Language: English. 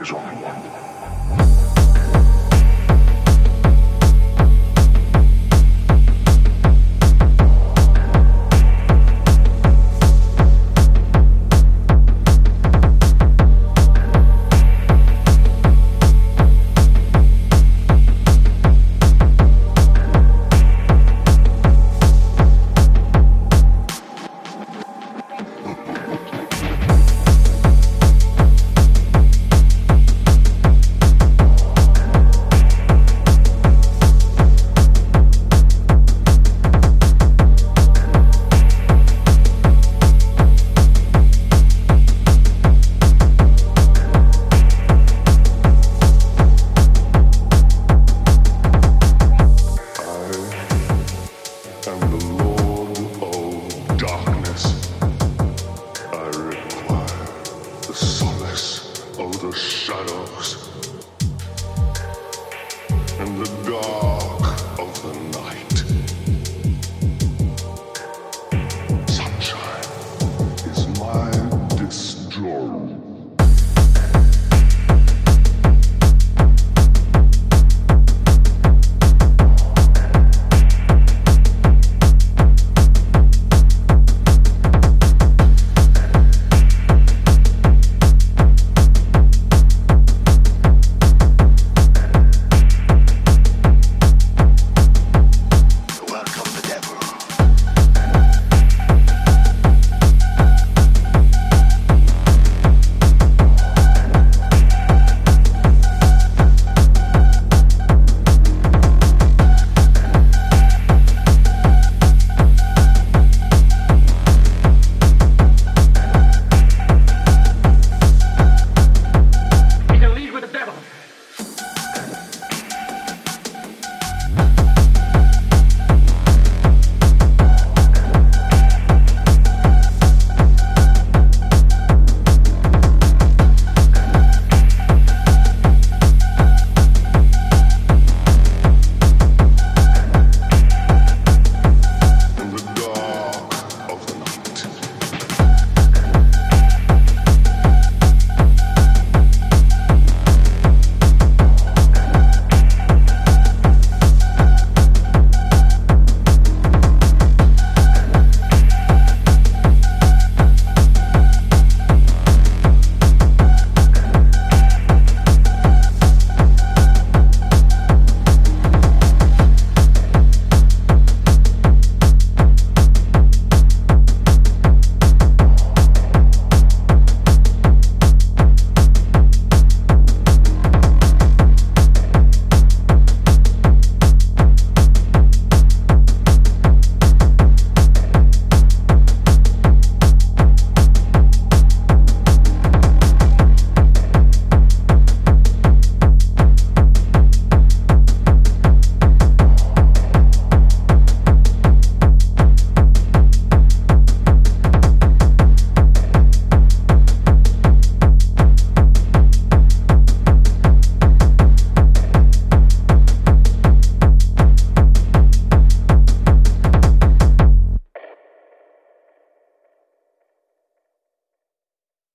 is only one.